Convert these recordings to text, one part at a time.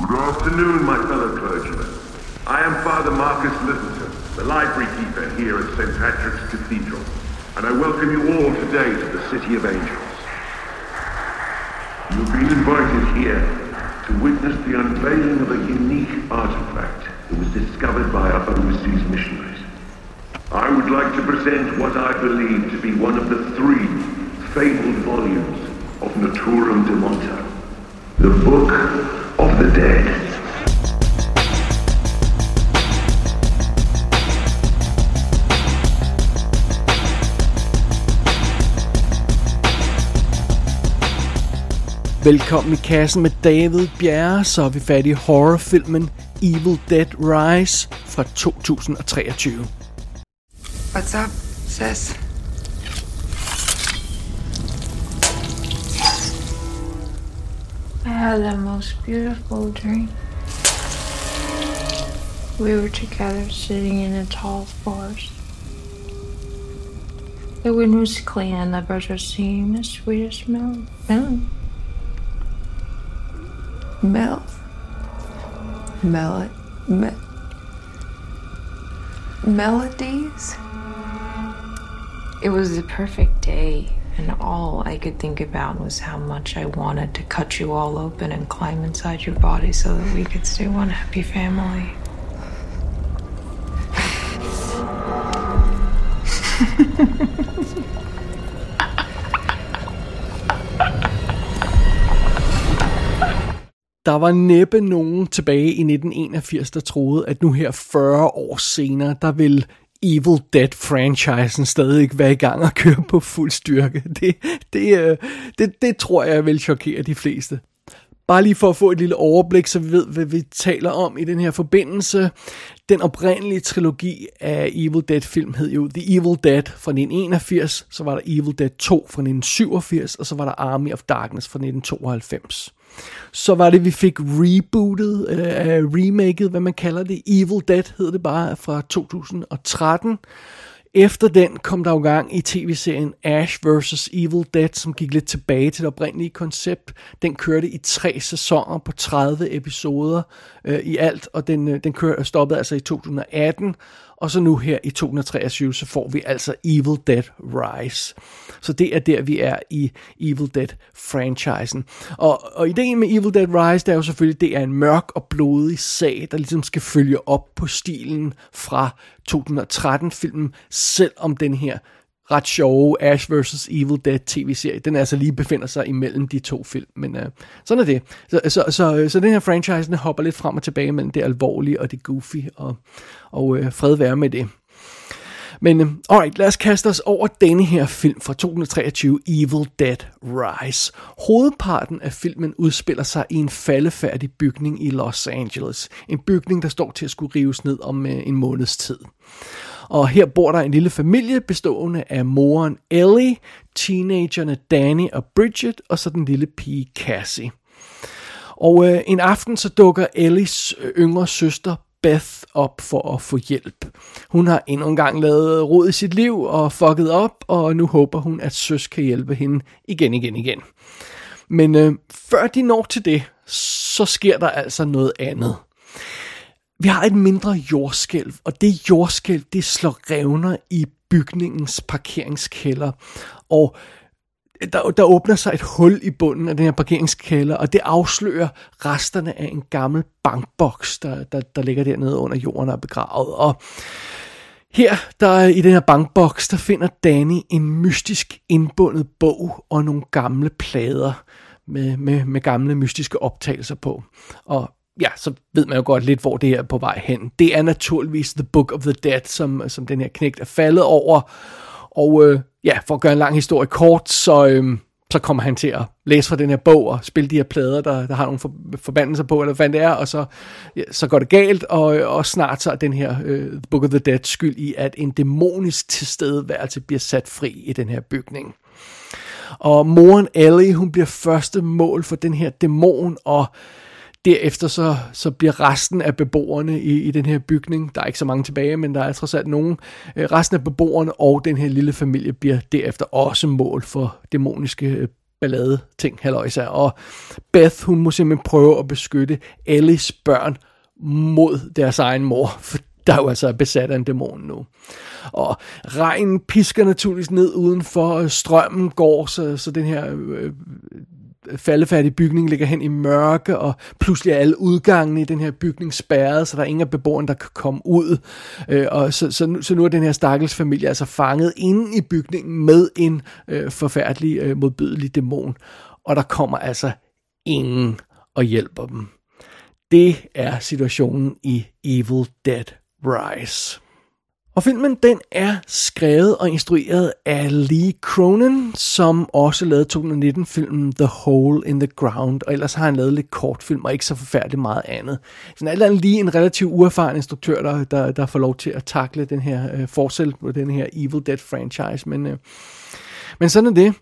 Good afternoon, my fellow clergymen. I am Father Marcus Littleton, the library keeper here at St. Patrick's Cathedral, and I welcome you all today to the City of Angels. You've been invited here to witness the unveiling of a unique artifact that was discovered by our overseas missionaries. I would like to present what I believe to be one of the three fabled volumes of Naturum de Monta, the Book the Dead. Velkommen i kassen med David Bjerre, så er vi fat i horrorfilmen Evil Dead Rise fra 2023. What's up, sis? Had the most beautiful dream. We were together sitting in a tall forest. The wind was clean and the birds were singing the sweetest mel-. Mel. Mel. Me- melodies? It was the perfect day, and all I could think about was how much I wanted to cut you all open and climb inside your body so that we could stay one happy family. Der var næppe nogen tilbage i 1981, der troede, at nu her 40 år senere, der vil Evil Dead-franchisen stadig ikke være i gang og køre på fuld styrke. Det, det, øh, det, det tror jeg vil chokere de fleste. Bare lige for at få et lille overblik, så vi ved, hvad vi taler om i den her forbindelse. Den oprindelige trilogi af Evil Dead-film hed jo The Evil Dead fra 1981, så var der Evil Dead 2 fra 1987, og så var der Army of Darkness fra 1992. Så var det, vi fik rebootet, øh, remaket, hvad man kalder det. Evil Dead hed det bare fra 2013. Efter den kom der jo gang i tv-serien Ash vs. Evil Dead, som gik lidt tilbage til det oprindelige koncept. Den kørte i tre sæsoner på 30 episoder øh, i alt, og den, øh, den kørte, stoppede altså i 2018. Og så nu her i 2023, så får vi altså Evil Dead Rise. Så det er der, vi er i Evil Dead-franchisen. Og, og ideen med Evil Dead Rise, det er jo selvfølgelig, det er en mørk og blodig sag, der ligesom skal følge op på stilen fra 2013-filmen, selvom den her ret sjove Ash vs. Evil Dead tv-serie. Den altså lige befinder sig imellem de to film, men uh, sådan er det. Så, så, så, øh, så den her franchise den hopper lidt frem og tilbage mellem det alvorlige og det goofy, og, og uh, fred være med det. Men uh, alright, lad os kaste os over denne her film fra 2023, Evil Dead Rise. Hovedparten af filmen udspiller sig i en faldefærdig bygning i Los Angeles. En bygning, der står til at skulle rives ned om uh, en måneds tid. Og her bor der en lille familie bestående af moren Ellie, teenagerne Danny og Bridget, og så den lille pige Cassie. Og øh, en aften så dukker Ellies øh, yngre søster Beth op for at få hjælp. Hun har endnu en gang lavet rod i sit liv og fucket op, og nu håber hun, at søs kan hjælpe hende igen, igen, igen. Men øh, før de når til det, så sker der altså noget andet. Vi har et mindre jordskælv, og det jordskælv, det slår revner i bygningens parkeringskælder. Og der, der åbner sig et hul i bunden af den her parkeringskælder, og det afslører resterne af en gammel bankboks, der, der, der ligger dernede under jorden og er begravet. Og her der i den her bankboks, der finder Danny en mystisk indbundet bog og nogle gamle plader med, med, med gamle mystiske optagelser på. Og ja, så ved man jo godt lidt, hvor det er på vej hen. Det er naturligvis The Book of the Dead, som, som den her knægt er faldet over. Og øh, ja, for at gøre en lang historie kort, så, øh, så kommer han til at læse fra den her bog og spille de her plader, der, der har nogle for, forbandelser på, eller hvad det er, og så, ja, så går det galt, og, og snart så er den her øh, The Book of the Dead skyld i, at en dæmonisk tilstedeværelse bliver sat fri i den her bygning. Og moren Ellie, hun bliver første mål for den her dæmon, og Derefter så, så bliver resten af beboerne i, i den her bygning, der er ikke så mange tilbage, men der er trods alt nogen, øh, resten af beboerne og den her lille familie bliver derefter også mål for dæmoniske øh, ballade ting, halløjsa. Og Beth, hun må simpelthen prøve at beskytte Ellis børn mod deres egen mor, for der jo altså er besat af en dæmon nu. Og regnen pisker naturligvis ned udenfor, strømmen går, så, så den her øh, faldefærdig bygning ligger hen i mørke, og pludselig er alle udgangene i den her bygning spærret, så der er ingen af beboerne, der kan komme ud. Øh, og så, så, nu, så nu er den her stakkels familie altså fanget inde i bygningen med en øh, forfærdelig øh, modbydelig dæmon. Og der kommer altså ingen og hjælper dem. Det er situationen i Evil Dead Rise. Og filmen den er skrevet og instrueret af Lee Cronin, som også lavede 2019-filmen The Hole in the Ground, og ellers har han lavet lidt kortfilm og ikke så forfærdeligt meget andet. Så alt andet lige en relativt uerfaren instruktør, der, der, der får lov til at takle den her øh, forsæt på den her Evil Dead franchise, men, øh, men sådan er det.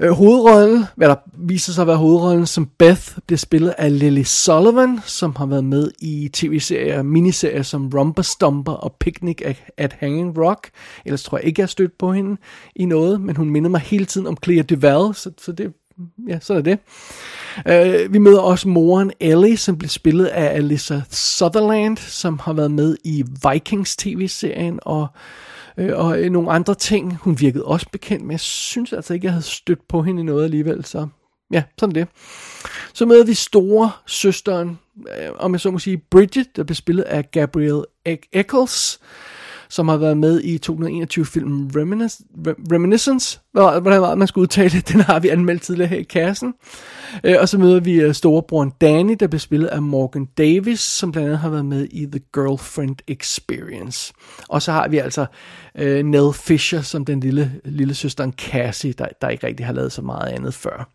Øh, hovedrollen, hvad der viser sig at være hovedrollen som Beth, bliver spillet af Lily Sullivan, som har været med i tv-serier, miniserier som Rumba Stomper og Picnic at Hanging Rock. Ellers tror jeg ikke, jeg har stødt på hende i noget, men hun minder mig hele tiden om Clea Duval, så, så det, ja, så er det. Uh, vi møder også moren Ellie, som bliver spillet af Alyssa Sutherland, som har været med i Vikings tv-serien og øh, og øh, nogle andre ting. Hun virkede også bekendt, men jeg synes altså ikke, jeg havde stødt på hende i noget alligevel, så ja, sådan det. Så møder vi store søsteren, øh, om jeg så må sige, Bridget, der bliver spillet af Gabrielle Eccles, som har været med i 2021-filmen Reminiscence, hvordan var man skulle udtale det, den har vi anmeldt tidligere her i kassen. Øh, og så møder vi uh, storebroren Danny, der bliver spillet af Morgan Davis, som blandt andet har været med i The Girlfriend Experience. Og så har vi altså uh, Nell Fisher som den lille, lille søsteren Cassie, der, der ikke rigtig har lavet så meget andet før.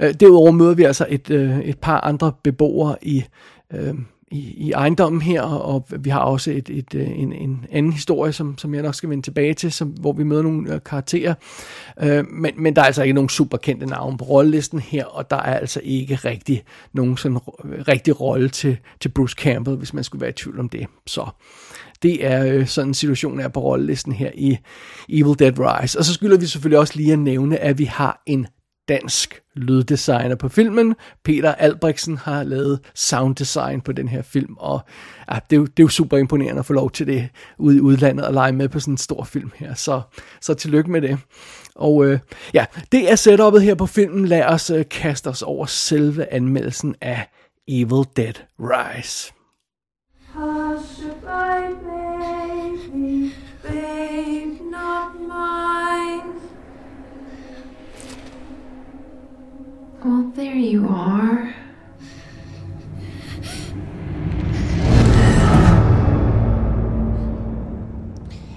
Uh, derudover møder vi altså et, et par andre beboere i... Uh, i, i ejendommen her, og vi har også et, et, øh, en, en anden historie, som, som jeg nok skal vende tilbage til, som, hvor vi møder nogle øh, karakterer. Øh, men, men der er altså ikke nogen superkendte navne på rollelisten her, og der er altså ikke rigtig nogen sådan rigtig rolle til, til Bruce Campbell, hvis man skulle være i tvivl om det. Så det er øh, sådan situationen er på rollelisten her i Evil Dead Rise. Og så skylder vi selvfølgelig også lige at nævne, at vi har en dansk lyddesigner på filmen. Peter Albrechtsen har lavet sounddesign på den her film, og ja, det, er jo, det er jo super imponerende at få lov til det ude i udlandet og lege med på sådan en stor film her. Så, så tillykke med det. Og øh, ja, det er setupet her på filmen. Lad os øh, kaste os over selve anmeldelsen af Evil Dead Rise. Hush, Well, there you are.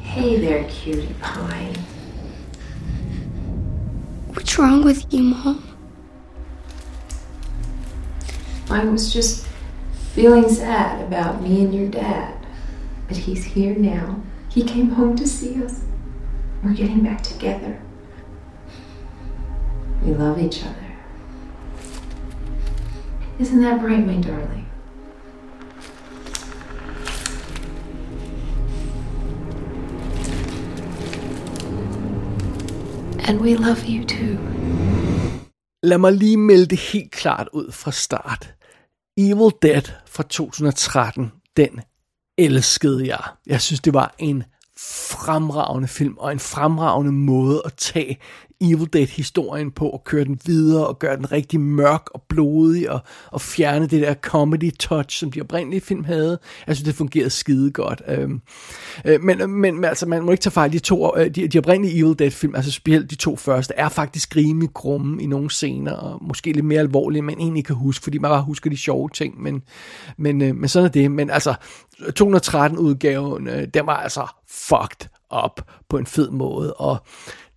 Hey there, cutie pie. What's wrong with you, Mom? I was just feeling sad about me and your dad. But he's here now. He came home to see us. We're getting back together. We love each other. Isn't that right, my darling? And we love you too. Lad mig lige melde det helt klart ud fra start. Evil Dead fra 2013, den elskede jeg. Jeg synes, det var en fremragende film og en fremragende måde at tage Evil Dead-historien på og køre den videre og gøre den rigtig mørk og blodig og, og fjerne det der comedy-touch, som de oprindelige film havde. Jeg synes, det fungerede skide godt. Øhm, øh, men, men altså, man må ikke tage fejl. De, to, øh, de, de oprindelige Evil Dead-film, altså specielt de to første, er faktisk rimelig grumme i nogle scener, og måske lidt mere alvorlige, men egentlig kan huske, fordi man bare husker de sjove ting. Men, men, øh, men sådan er det. Men altså, 213-udgaven, øh, den var altså fucked up på en fed måde, og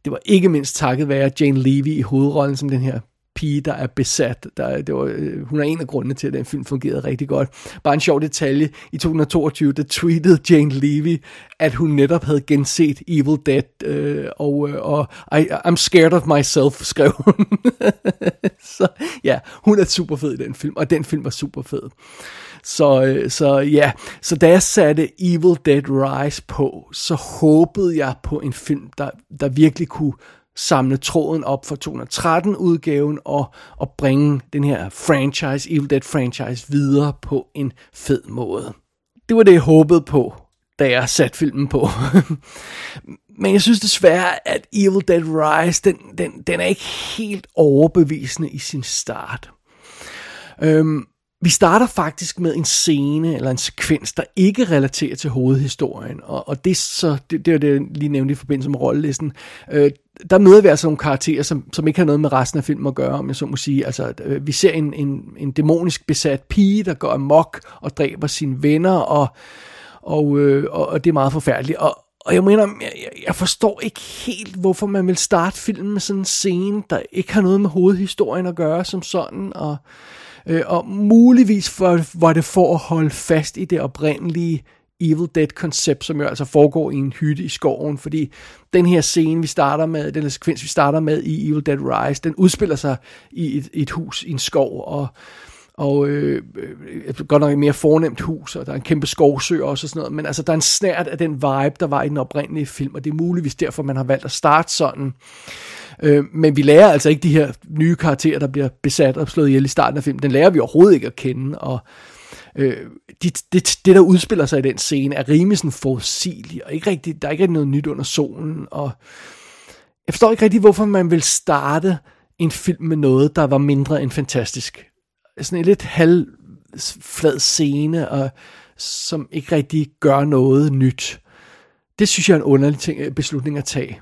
det var ikke mindst takket være Jane Levy i hovedrollen som den her pige, der er besat. Der, det var, øh, hun er en af grundene til, at den film fungerede rigtig godt. Bare en sjov detalje. I 2022, der tweetede Jane Levy, at hun netop havde genset Evil Dead, øh, og, øh, og I, I'm scared of myself, skrev hun. så ja, hun er super fed i den film, og den film var super fed. Så, øh, så ja, så da jeg satte Evil Dead Rise på, så håbede jeg på en film, der, der virkelig kunne samle tråden op for 213-udgaven og, og bringe den her franchise, Evil Dead franchise, videre på en fed måde. Det var det, jeg håbede på, da jeg satte filmen på. Men jeg synes desværre, at Evil Dead Rise, den, den, den er ikke helt overbevisende i sin start. Øhm, vi starter faktisk med en scene eller en sekvens, der ikke relaterer til hovedhistorien, og, og det, så, det, det er det, jeg lige nævnte i forbindelse med rollelisten. Øh, der møder vi altså nogle karakterer, som, som ikke har noget med resten af filmen at gøre, om jeg så må sige. Altså, øh, vi ser en, en, en dæmonisk besat pige, der går amok og dræber sine venner, og, og, øh, og, og det er meget forfærdeligt. Og, og jeg mener, jeg, jeg forstår ikke helt, hvorfor man vil starte filmen med sådan en scene, der ikke har noget med hovedhistorien at gøre som sådan, og Øh, og muligvis for, var det for at holde fast i det oprindelige Evil Dead-koncept, som jo altså foregår i en hytte i skoven, fordi den her scene, vi starter med, den her sekvens, vi starter med i Evil Dead Rise, den udspiller sig i et, et hus i en skov, og og øh, øh, godt nok et mere fornemt hus, og der er en kæmpe skovsø også og sådan noget, men altså der er en snært af den vibe, der var i den oprindelige film, og det er muligvis derfor, man har valgt at starte sådan. Øh, men vi lærer altså ikke de her nye karakterer, der bliver besat og slået ihjel i starten af filmen. Den lærer vi overhovedet ikke at kende, og øh, Øh, det, det, det, der udspiller sig i den scene, er rimelig sådan forudsigeligt, og ikke rigtig, der er ikke rigtig noget nyt under solen, og jeg forstår ikke rigtig, hvorfor man vil starte en film med noget, der var mindre end fantastisk. Sådan en lidt halvflad scene, og som ikke rigtig gør noget nyt. Det synes jeg er en underlig ting, øh, beslutning at tage.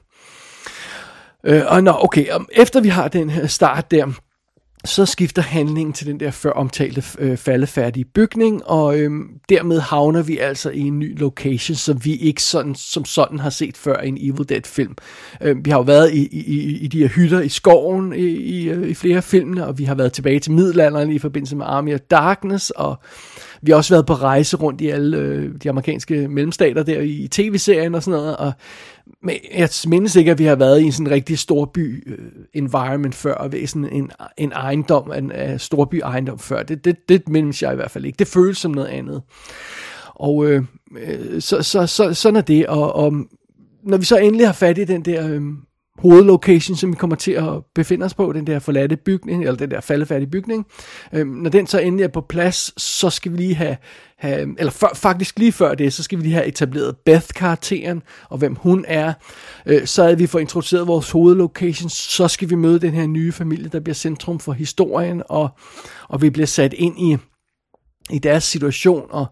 Øh, og nå, okay, efter vi har den her start der, så skifter handlingen til den der før omtalte øh, faldefærdige bygning, og øhm, dermed havner vi altså i en ny location, som vi ikke sådan, som sådan har set før i en Evil Dead film. Øhm, vi har jo været i, i, i de her hytter i skoven i, i, øh, i flere filmene, og vi har været tilbage til middelalderen i forbindelse med Army of Darkness, og vi har også været på rejse rundt i alle øh, de amerikanske mellemstater der i tv-serien og sådan noget, og men jeg mindes ikke, at vi har været i en sådan rigtig storby by øh, environment før, og ved sådan en, en ejendom, en uh, storby ejendom før. Det, det, det mindes jeg i hvert fald ikke. Det føles som noget andet. Og øh, øh så, så, så, sådan er det, og, og når vi så endelig har fat i den der øh, hovedlocation, som vi kommer til at befinde os på, den der forladte bygning, eller den der faldefærdige bygning. Øhm, når den så endelig er på plads, så skal vi lige have, have eller for, faktisk lige før det, så skal vi lige have etableret Beth-karakteren, og hvem hun er. Øh, så er vi får introduceret vores hovedlocation, så skal vi møde den her nye familie, der bliver centrum for historien, og, og vi bliver sat ind i, i deres situation, og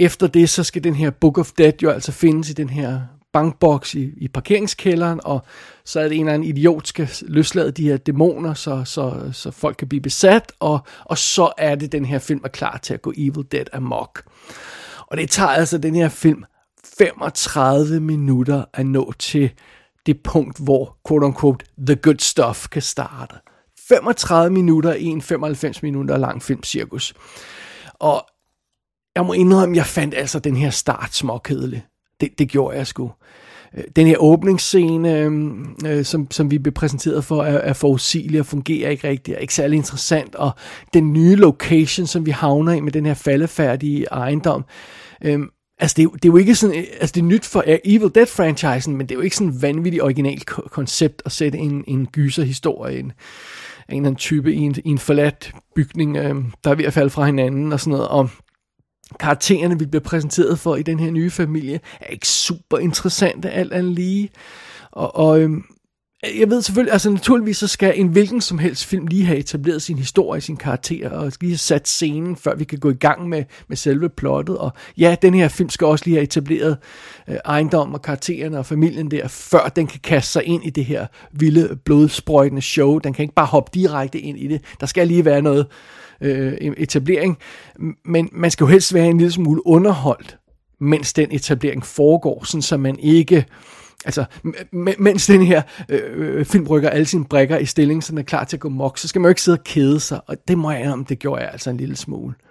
efter det, så skal den her Book of Dead jo altså findes i den her bankboks i, i parkeringskælderen, og så er det en eller anden idiot, skal løslade de her dæmoner, så, så, så folk kan blive besat, og, og så er det, den her film er klar til at gå Evil Dead amok. Og det tager altså den her film 35 minutter at nå til det punkt, hvor quote unquote the good stuff kan starte. 35 minutter i en 95 minutter lang filmcirkus. Og jeg må indrømme, jeg fandt altså den her start småkedelig. Det, det gjorde jeg sgu. Øh, den her åbningsscene, øhm, øh, som, som vi blev præsenteret for, er, er forudsigelig og fungerer ikke rigtigt, er ikke særlig interessant, og den nye location, som vi havner i med den her faldefærdige ejendom, øh, altså det, er, det er jo ikke sådan, øh, altså det er nyt for øh, Evil Dead-franchisen, men det er jo ikke sådan et vanvittigt originalt koncept at sætte en, en gyserhistorie ind en eller anden type i en, i en forladt bygning, øh, der er ved at falde fra hinanden og sådan noget, og karaktererne, vi bliver præsenteret for i den her nye familie, er ikke super interessante alt andet lige. Og, og øhm, jeg ved selvfølgelig, altså naturligvis så skal en hvilken som helst film lige have etableret sin historie, sin karakter, og lige have sat scenen, før vi kan gå i gang med, med selve plottet. Og ja, den her film skal også lige have etableret øh, ejendom og karaktererne og familien der, før den kan kaste sig ind i det her vilde, blodsprøjtende show. Den kan ikke bare hoppe direkte ind i det. Der skal lige være noget, øh, etablering, men man skal jo helst være en lille smule underholdt, mens den etablering foregår, sådan så man ikke... Altså, mens den her øh, film rykker alle sine brækker i stilling, så den er klar til at gå mok, så skal man jo ikke sidde og kede sig, og det må jeg om, det gjorde jeg altså en lille smule. Øh,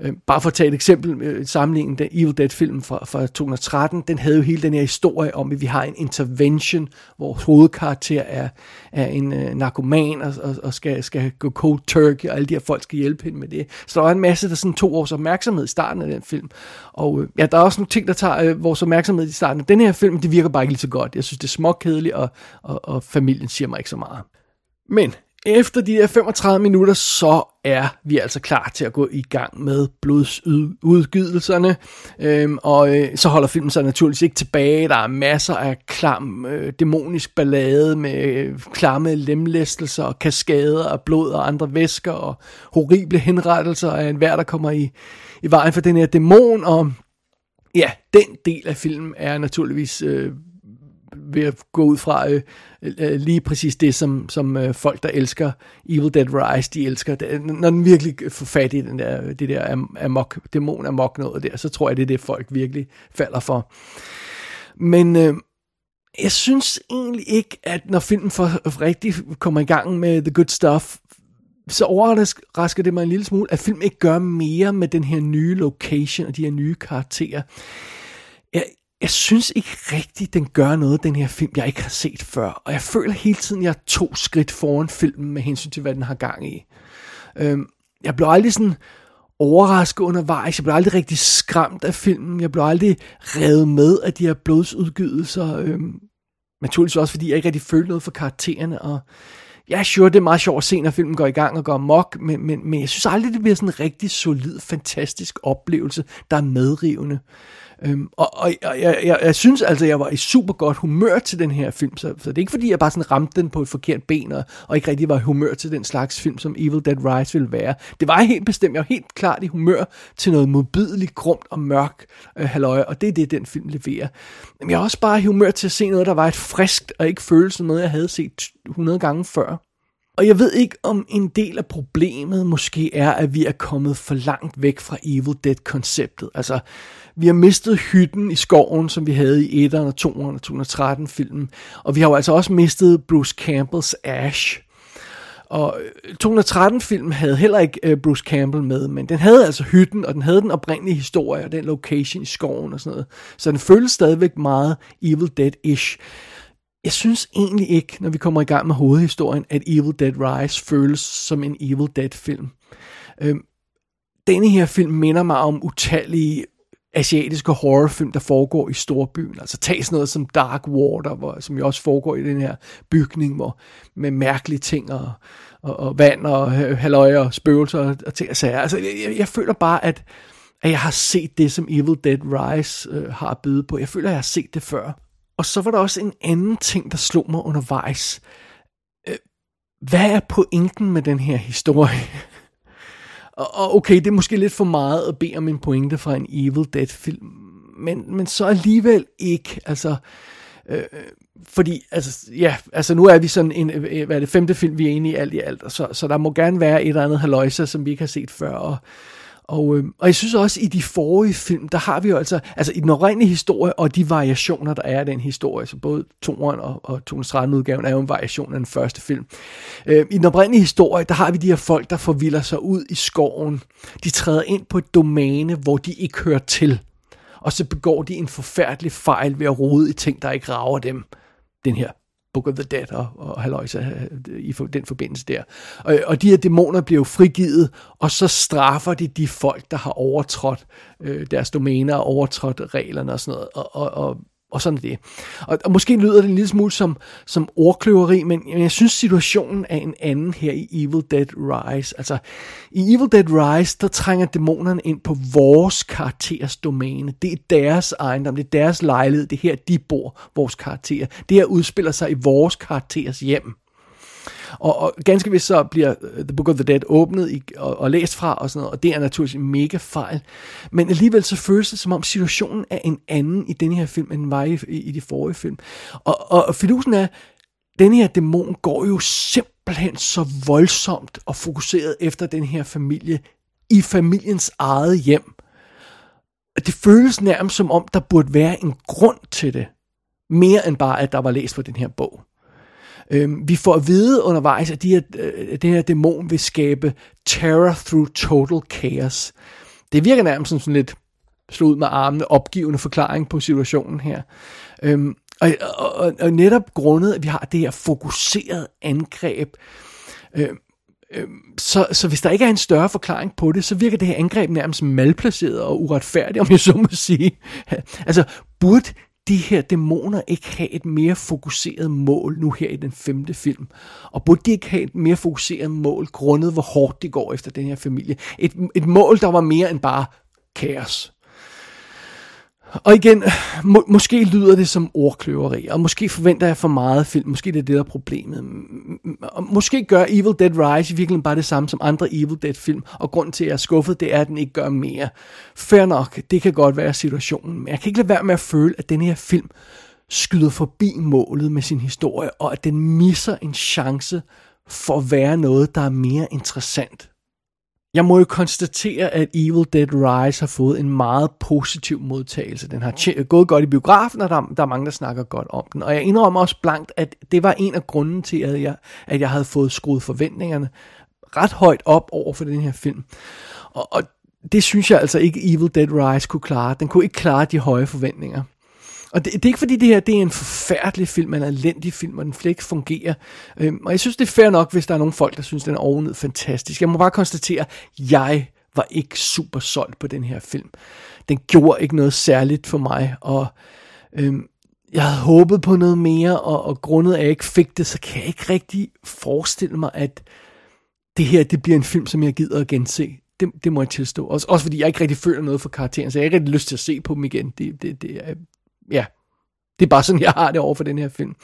Øh, bare for at tage et eksempel, øh, sammenligningen, den Evil Dead-film fra, fra 2013, den havde jo hele den her historie om, at vi har en intervention, hvor hovedkarakter er, er en øh, narkoman og, og, og skal, skal gå cold turkey, og alle de her folk skal hjælpe hende med det. Så der var en masse, der sådan to års opmærksomhed i starten af den film. Og øh, ja, der er også nogle ting, der tager øh, vores opmærksomhed i starten af den her film, det virker bare ikke lige så godt. Jeg synes, det er småkedeligt, og, og, og familien siger mig ikke så meget. Men efter de her 35 minutter, så er vi altså klar til at gå i gang med blodsudgydelserne. Øhm, og øh, så holder filmen sig naturligvis ikke tilbage. Der er masser af klam, øh, dæmonisk ballade med øh, klamme lemlæstelser og kaskader af blod og andre væsker og horrible henrettelser af enhver, der kommer i, i vejen for den her dæmon. Og ja, den del af filmen er naturligvis... Øh, ved at gå ud fra øh, øh, lige præcis det, som, som øh, folk, der elsker Evil Dead Rise, de elsker. Det, når den virkelig får fat i den der, det der amok, dæmon amok noget der, så tror jeg, det er det, folk virkelig falder for. Men øh, jeg synes egentlig ikke, at når filmen for rigtig kommer i gang med The Good Stuff, så overrasker det mig en lille smule, at filmen ikke gør mere med den her nye location og de her nye karakterer. Jeg, jeg synes ikke rigtigt, den gør noget, den her film, jeg ikke har set før. Og jeg føler hele tiden, jeg er to skridt foran filmen med hensyn til, hvad den har gang i. Øhm, jeg blev aldrig sådan overrasket undervejs. Jeg blev aldrig rigtig skræmt af filmen. Jeg blev aldrig revet med af de her blodsudgydelser. Øhm, naturligvis også, fordi jeg ikke rigtig følte noget for karaktererne. Og ja, sure, det er meget sjovt at se, når filmen går i gang og går mok, men, men, men jeg synes aldrig, det bliver sådan en rigtig solid, fantastisk oplevelse, der er medrivende. Øhm, og og jeg, jeg, jeg, jeg synes altså, jeg var i super godt humør til den her film, så, så det er ikke fordi, jeg bare sådan ramte den på et forkert ben, og, og ikke rigtig var i humør til den slags film, som Evil Dead Rise ville være. Det var jeg helt bestemt, jeg var helt klart i humør til noget modbydeligt, grumt og mørk øh, halvøje, og det er det, den film leverer. Men jeg er også bare i humør til at se noget, der var et friskt, og ikke følelse noget, jeg havde set 100 gange før. Og jeg ved ikke, om en del af problemet måske er, at vi er kommet for langt væk fra Evil Dead-konceptet. Altså, vi har mistet hytten i skoven, som vi havde i 1'eren og 2'eren og 213 filmen. Og vi har jo altså også mistet Bruce Campbells Ash. Og øh, 213-filmen havde heller ikke øh, Bruce Campbell med, men den havde altså hytten, og den havde den oprindelige historie, og den location i skoven og sådan noget. Så den føles stadigvæk meget Evil Dead-ish. Jeg synes egentlig ikke, når vi kommer i gang med hovedhistorien, at Evil Dead Rise føles som en Evil Dead-film. Øhm, denne her film minder mig om utallige asiatiske horrorfilm, der foregår i storbyen. Altså tag sådan noget som Dark Water, hvor, som jo også foregår i den her bygning, hvor med mærkelige ting og, og, og vand og halvøje og spøgelser og, og ting og sager. Altså, jeg, jeg føler bare, at, at jeg har set det, som Evil Dead Rise øh, har at byde på. Jeg føler, at jeg har set det før. Og så var der også en anden ting, der slog mig undervejs. Øh, hvad er pointen med den her historie? Og okay, det er måske lidt for meget at bede om en pointe fra en Evil Dead-film, men, men så alligevel ikke. Altså, øh, fordi, altså, ja, altså nu er vi sådan en, øh, øh, hvad er det, femte film, vi er inde i alt i alt, så, så der må gerne være et eller andet haløjse, som vi ikke har set før, og, og, øh, og jeg synes også, i de forrige film, der har vi jo altså, altså i den oprindelige historie, og de variationer, der er af den historie, så både Toren og, og 2013 udgaven er jo en variation af den første film. Øh, I den oprindelige historie, der har vi de her folk, der forvilder sig ud i skoven. De træder ind på et domæne, hvor de ikke hører til. Og så begår de en forfærdelig fejl ved at rode i ting, der ikke rager dem. Den her Book of the Dead og, og Halløjsa øh, i den forbindelse der. Og, og de her dæmoner bliver jo frigivet, og så straffer de de folk, der har overtrådt øh, deres domæner og overtrådt reglerne og sådan noget. Og, og, og og sådan er det. Og, og måske lyder det en lille smule som, som ordkløveri, men jeg synes situationen er en anden her i Evil Dead Rise. Altså, i Evil Dead Rise, der trænger dæmonerne ind på vores karakteres domæne. Det er deres ejendom, det er deres lejlighed, det er her, de bor, vores karakterer. Det her udspiller sig i vores karakteres hjem. Og, og ganske vist så bliver øh, The Book of the Dead åbnet i, og, og læst fra og sådan noget, og det er naturligvis en mega fejl. Men alligevel så føles det som om situationen er en anden i denne her film, end den var i, i, i de forrige film. Og, og, og fidusen er, den her dæmon går jo simpelthen så voldsomt og fokuseret efter den her familie i familiens eget hjem. Det føles nærmest som om, der burde være en grund til det. Mere end bare, at der var læst på den her bog. Øhm, vi får at vide undervejs, at de her, øh, det her dæmon vil skabe terror through total chaos. Det virker nærmest som sådan lidt slå ud med armene, opgivende forklaring på situationen her. Øhm, og, og, og netop grundet, at vi har det her fokuseret angreb, øhm, øhm, så, så hvis der ikke er en større forklaring på det, så virker det her angreb nærmest malplaceret og uretfærdigt, om jeg så må sige. altså, burde de her dæmoner ikke have et mere fokuseret mål nu her i den femte film? Og burde de ikke have et mere fokuseret mål, grundet hvor hårdt de går efter den her familie? Et, et mål, der var mere end bare kaos. Og igen, må, måske lyder det som ordkløveri, og måske forventer jeg for meget film, måske det er det, der er problemet. Måske gør Evil Dead Rise i virkeligheden bare det samme som andre Evil Dead film, og grund til, at jeg er skuffet, det er, at den ikke gør mere. Fair nok, det kan godt være situationen, men jeg kan ikke lade være med at føle, at den her film skyder forbi målet med sin historie, og at den misser en chance for at være noget, der er mere interessant. Jeg må jo konstatere, at Evil Dead Rise har fået en meget positiv modtagelse. Den har gået godt i biografen, og der, der er mange, der snakker godt om den. Og jeg indrømmer også blankt, at det var en af grunden til, at jeg, at jeg havde fået skruet forventningerne ret højt op over for den her film. Og, og det synes jeg altså ikke Evil Dead Rise kunne klare. Den kunne ikke klare de høje forventninger. Og det, det er ikke fordi det her det er en forfærdelig film, en elendig film, og den slet ikke fungerer. Øhm, og jeg synes, det er fair nok, hvis der er nogle folk, der synes, den er ovenud fantastisk. Jeg må bare konstatere, at jeg var ikke super solgt på den her film. Den gjorde ikke noget særligt for mig, og øhm, jeg havde håbet på noget mere, og, og grundet af, at jeg ikke fik det, så kan jeg ikke rigtig forestille mig, at det her det bliver en film, som jeg gider at gense. Det, det må jeg tilstå. Også, også fordi jeg ikke rigtig føler noget for karakteren, så jeg har ikke rigtig lyst til at se på dem igen. Det, det, det er ja, det er bare sådan, jeg har det over for den her film.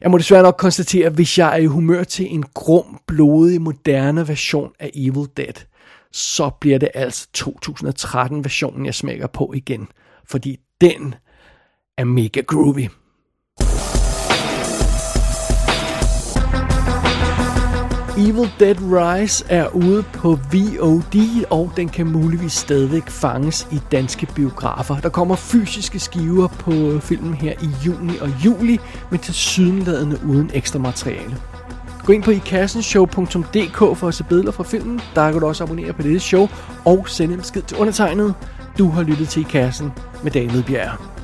Jeg må desværre nok konstatere, at hvis jeg er i humør til en grum, blodig, moderne version af Evil Dead, så bliver det altså 2013-versionen, jeg smækker på igen. Fordi den er mega groovy. Evil Dead Rise er ude på VOD, og den kan muligvis stadigvæk fanges i danske biografer. Der kommer fysiske skiver på øh, filmen her i juni og juli, men til sydenladende uden ekstra materiale. Gå ind på ikassenshow.dk for at se billeder fra filmen. Der kan du også abonnere på dette show og sende en besked til undertegnet. Du har lyttet til I Kassen med David Bjerg.